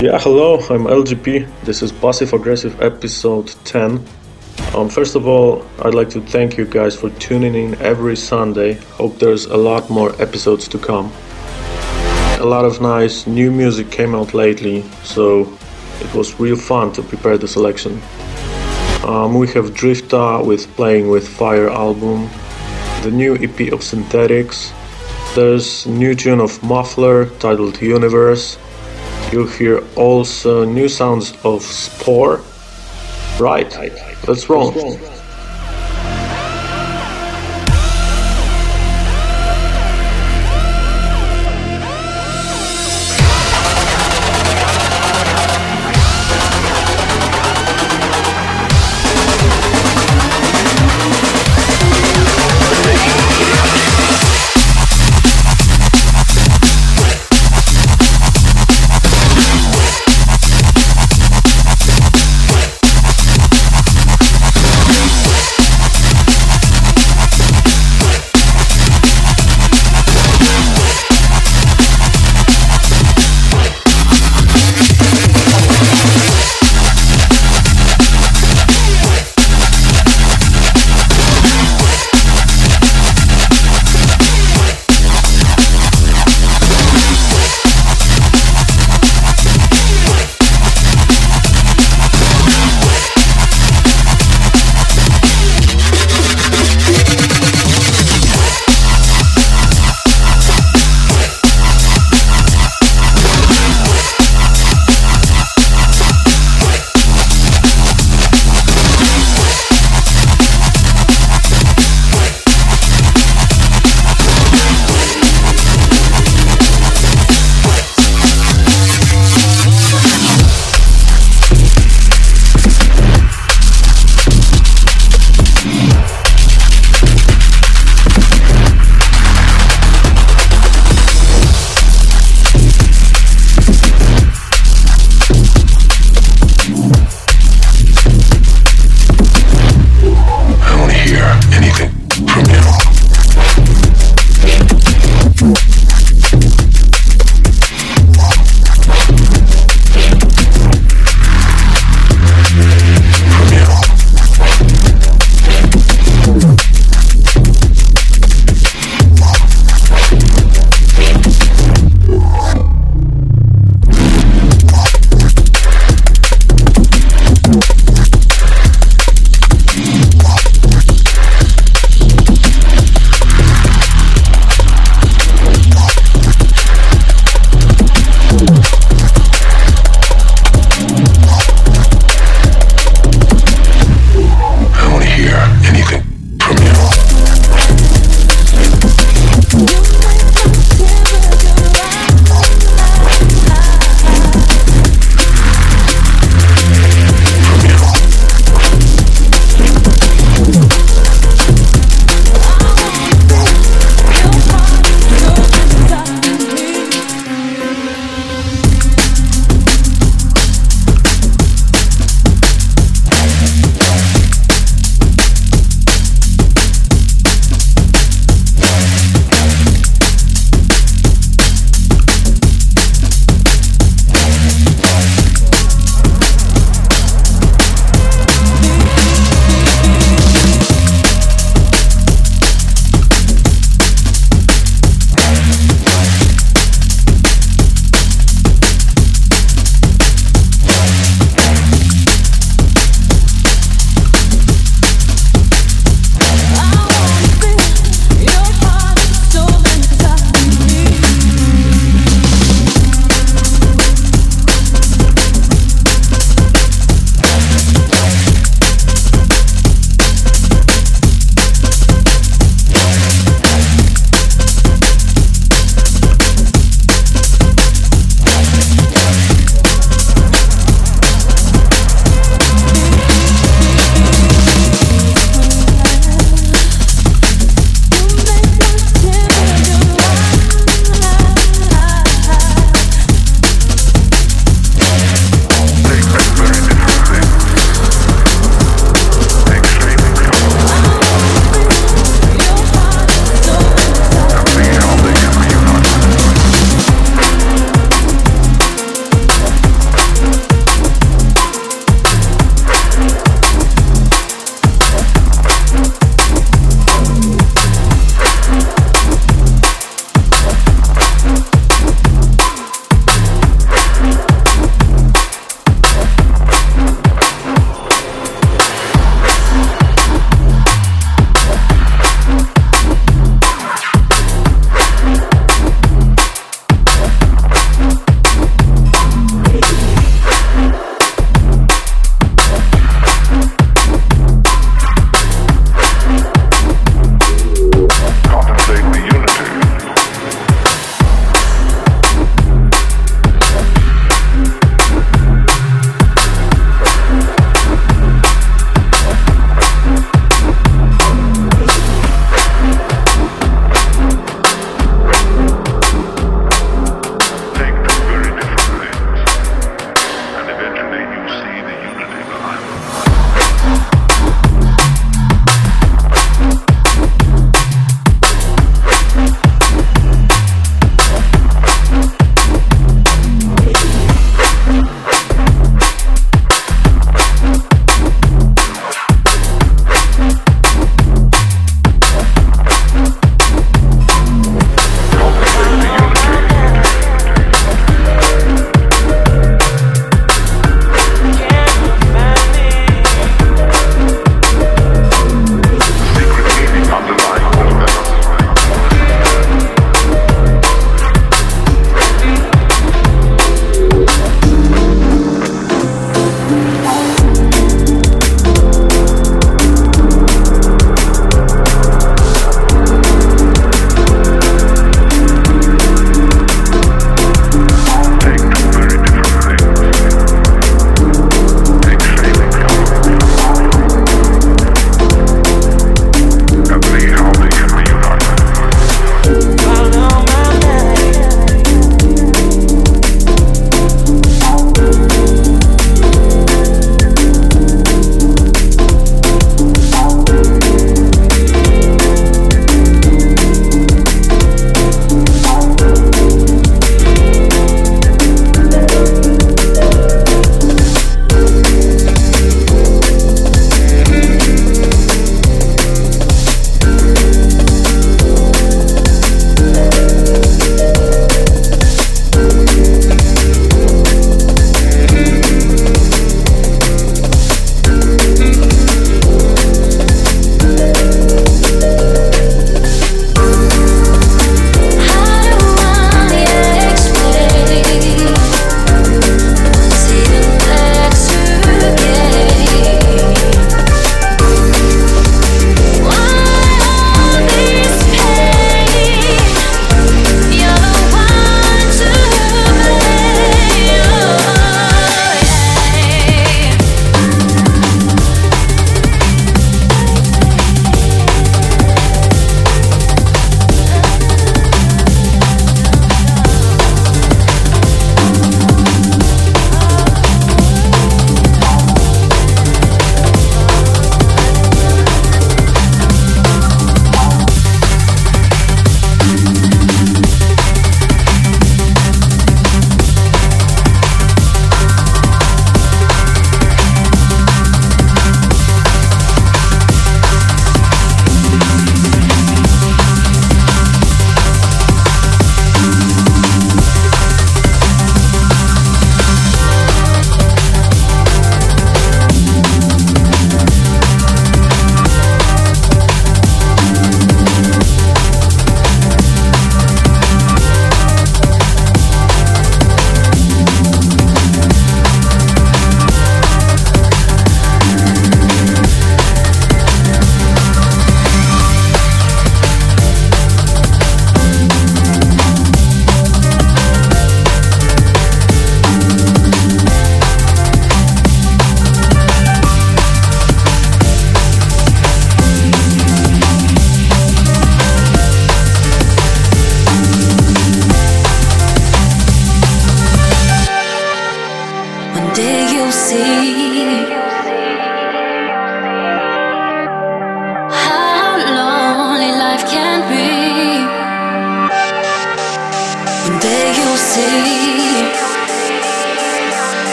Yeah, hello, I'm LGP. This is Bassive Aggressive episode 10. Um, first of all, I'd like to thank you guys for tuning in every Sunday. Hope there's a lot more episodes to come. A lot of nice new music came out lately, so it was real fun to prepare the selection. Um, we have Drifta with Playing with Fire album, the new EP of Synth Ethics, there's new tune of Muffler titled Universe, You'll hear also new sounds of Spor. Right, that's wrong. roll. outside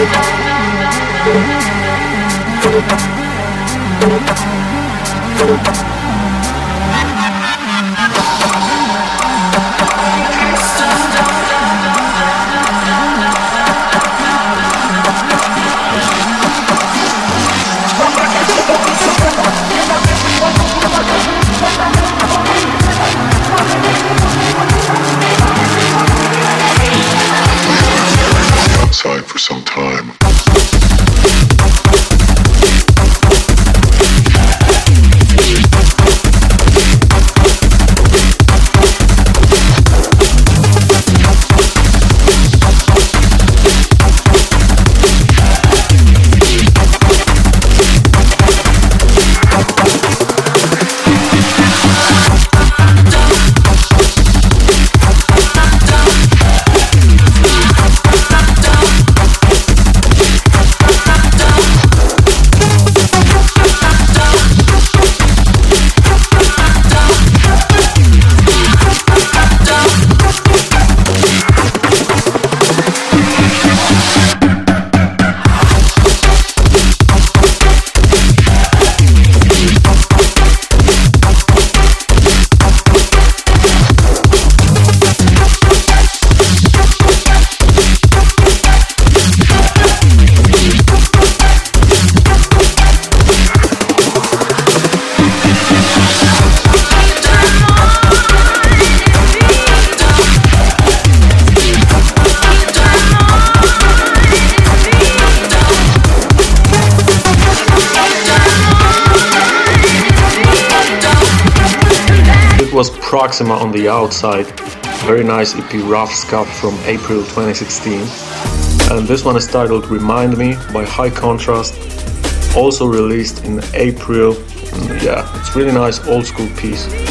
Thank you. Proxima on the outside. Very nice EP Rough Scuff from April 2016. And this one is titled Remind Me by High Contrast. Also released in April. Mm, yeah, it's really nice old school piece.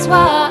that's why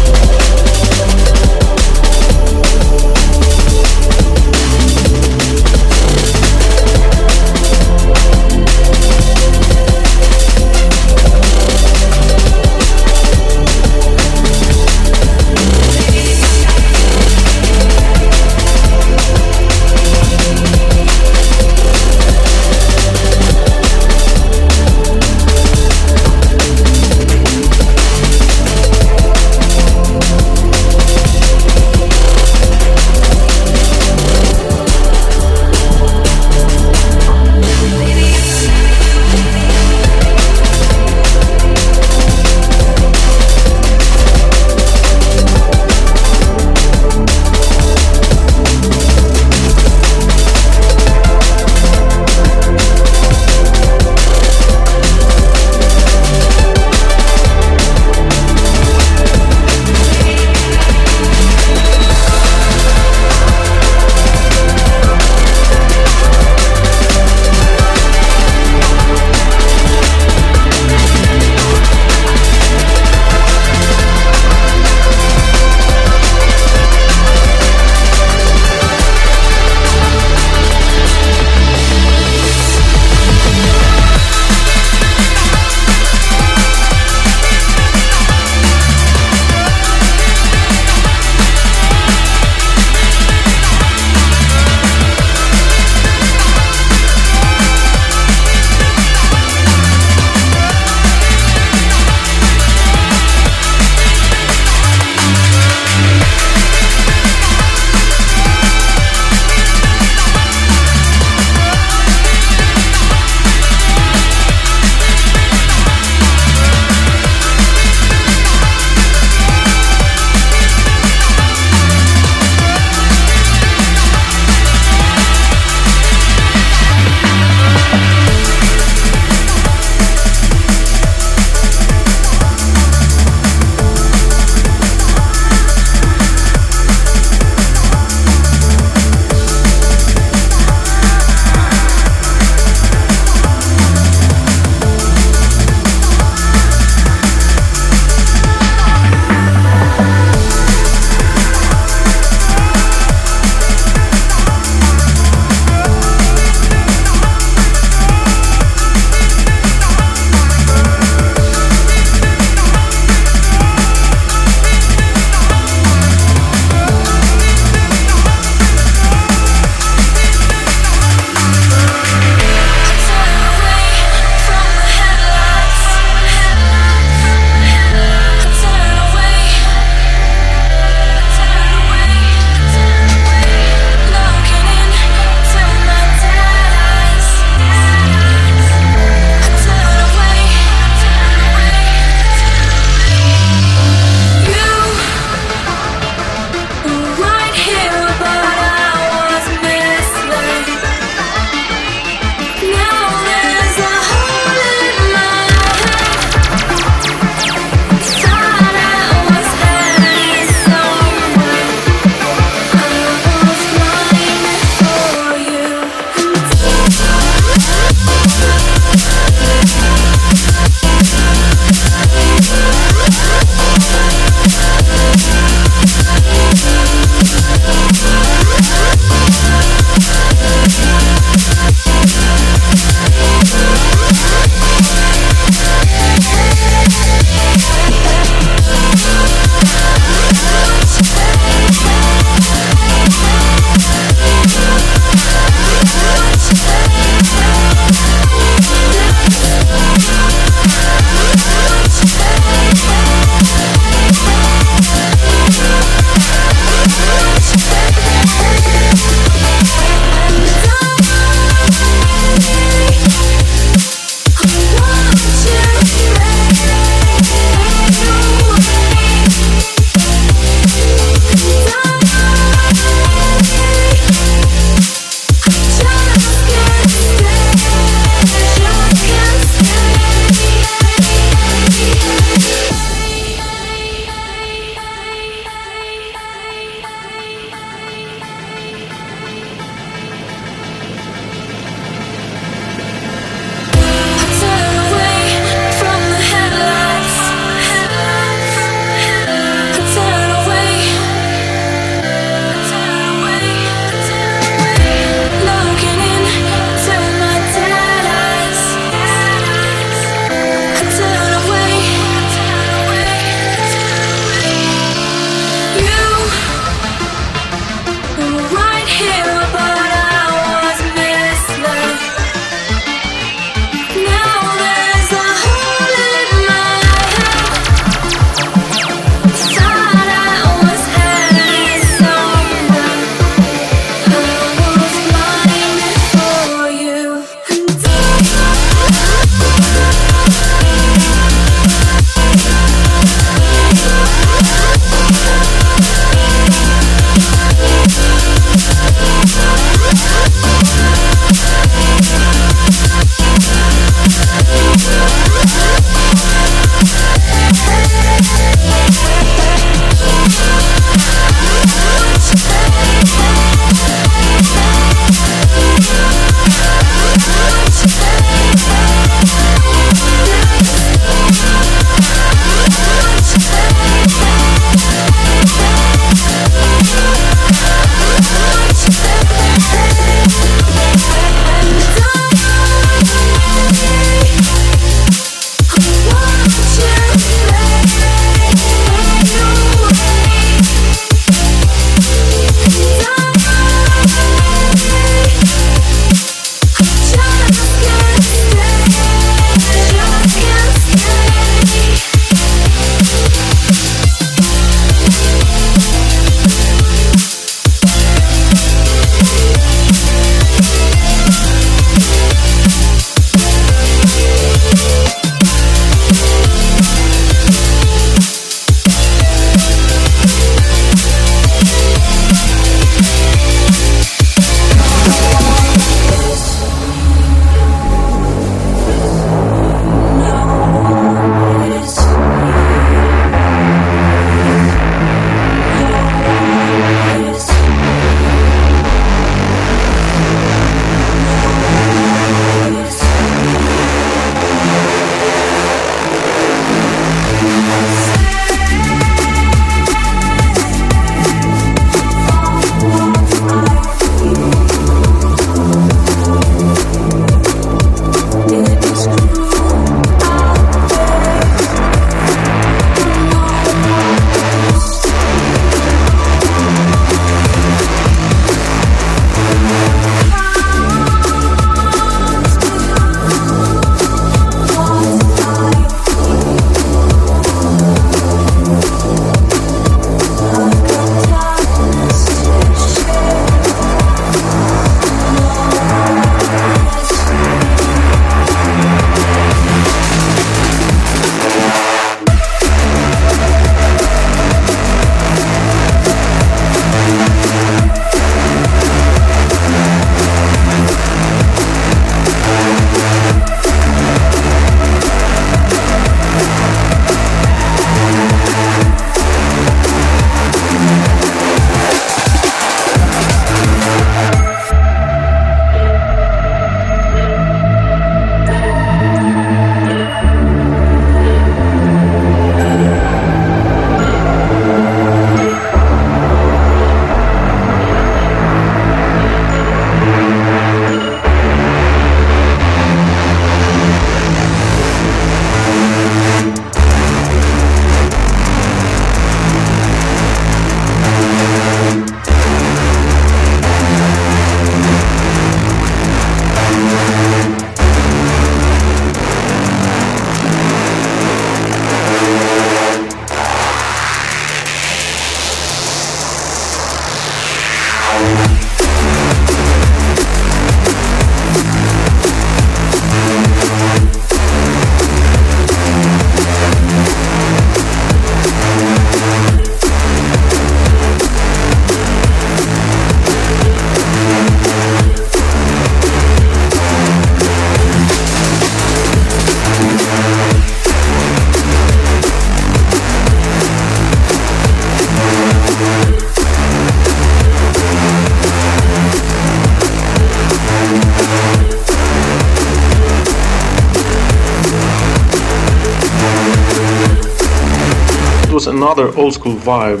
another old school vibe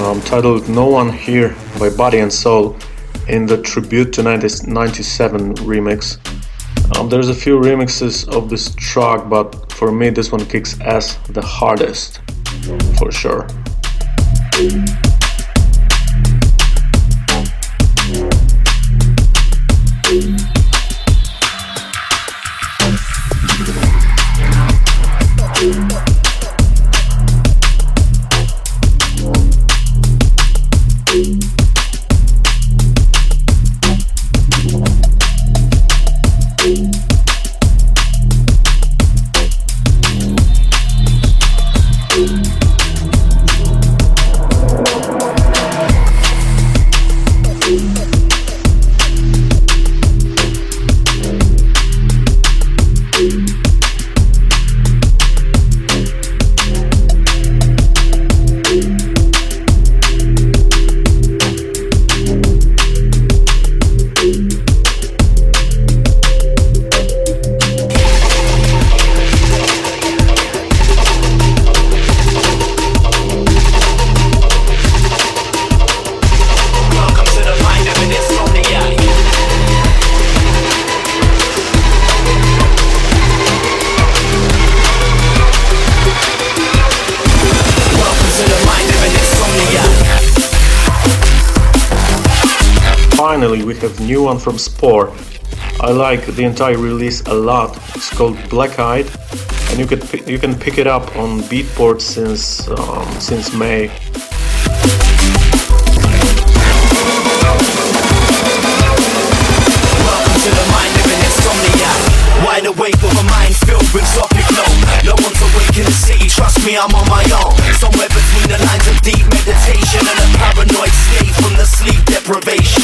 um, titled No One Here by Body and Soul in the Tribute to 1997 remix. Um, there's a few remixes of this track, but for me, this one kicks ass the hardest, for sure. New one from Spor. I like the entire release a lot. It's called Black Eyed, and you can you can pick it up on Beatport since um, since May. Wide awake with a mind filled with flow. No one's awake in the city, trust me, I'm on my own. Somewhere between the lines of deep meditation and a paranoid state from the sleep deprivation.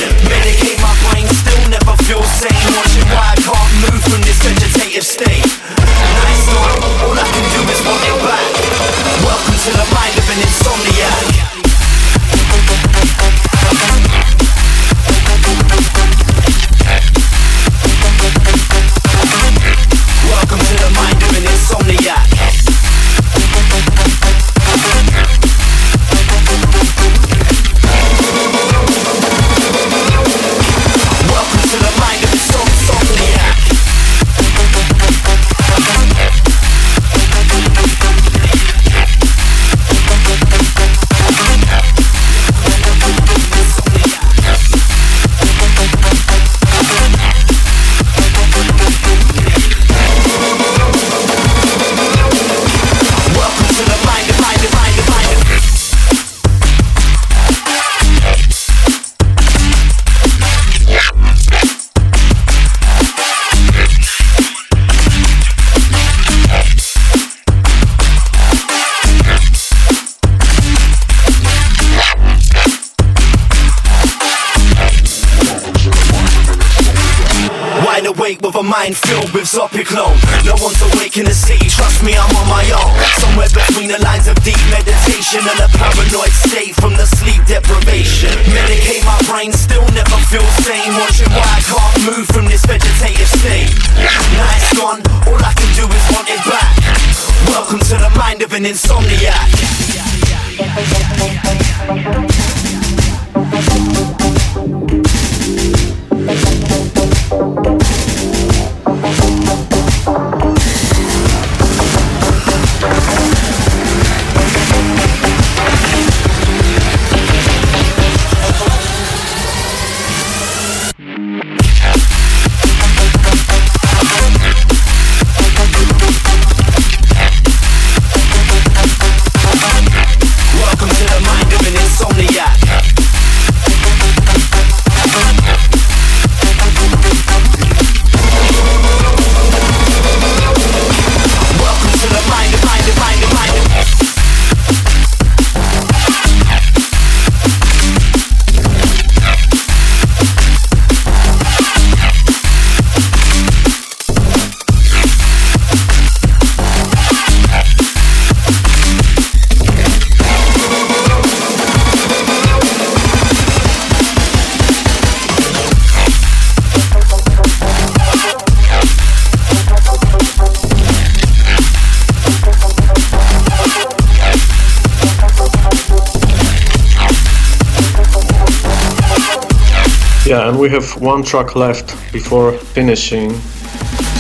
One track left before finishing.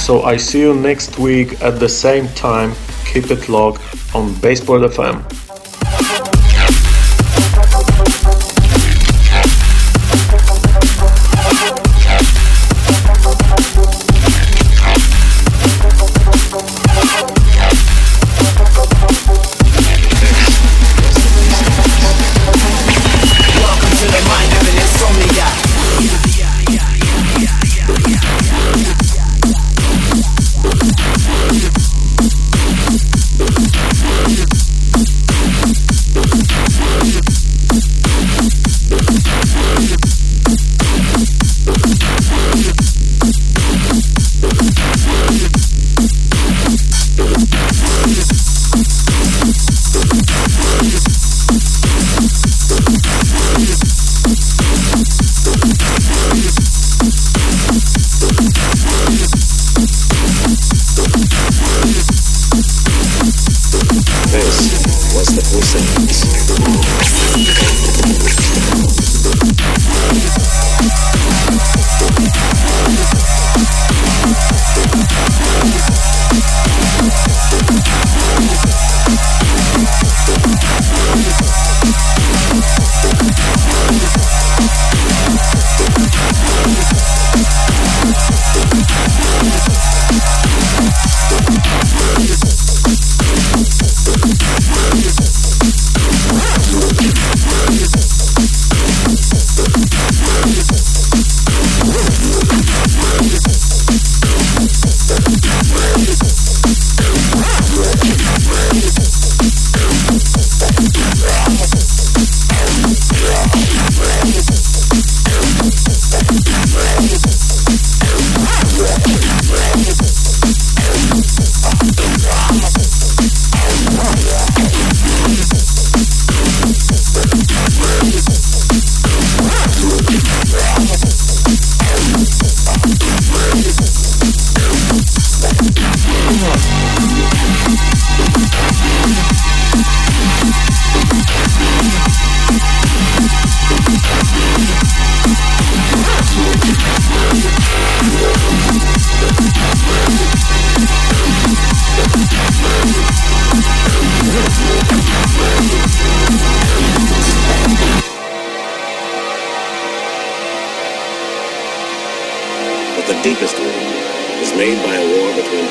So I see you next week at the same time. Keep it locked on Bassport FM.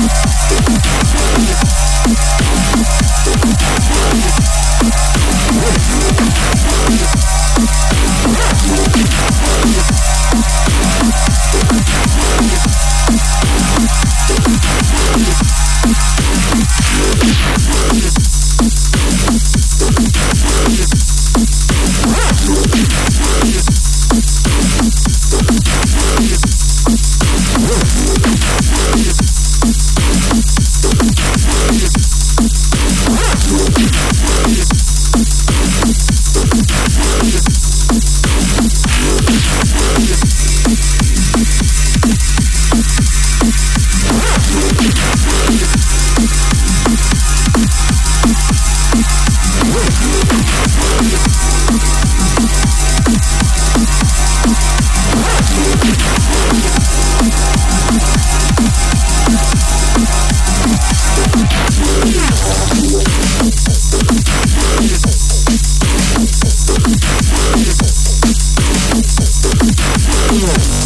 Yeah. Yeah.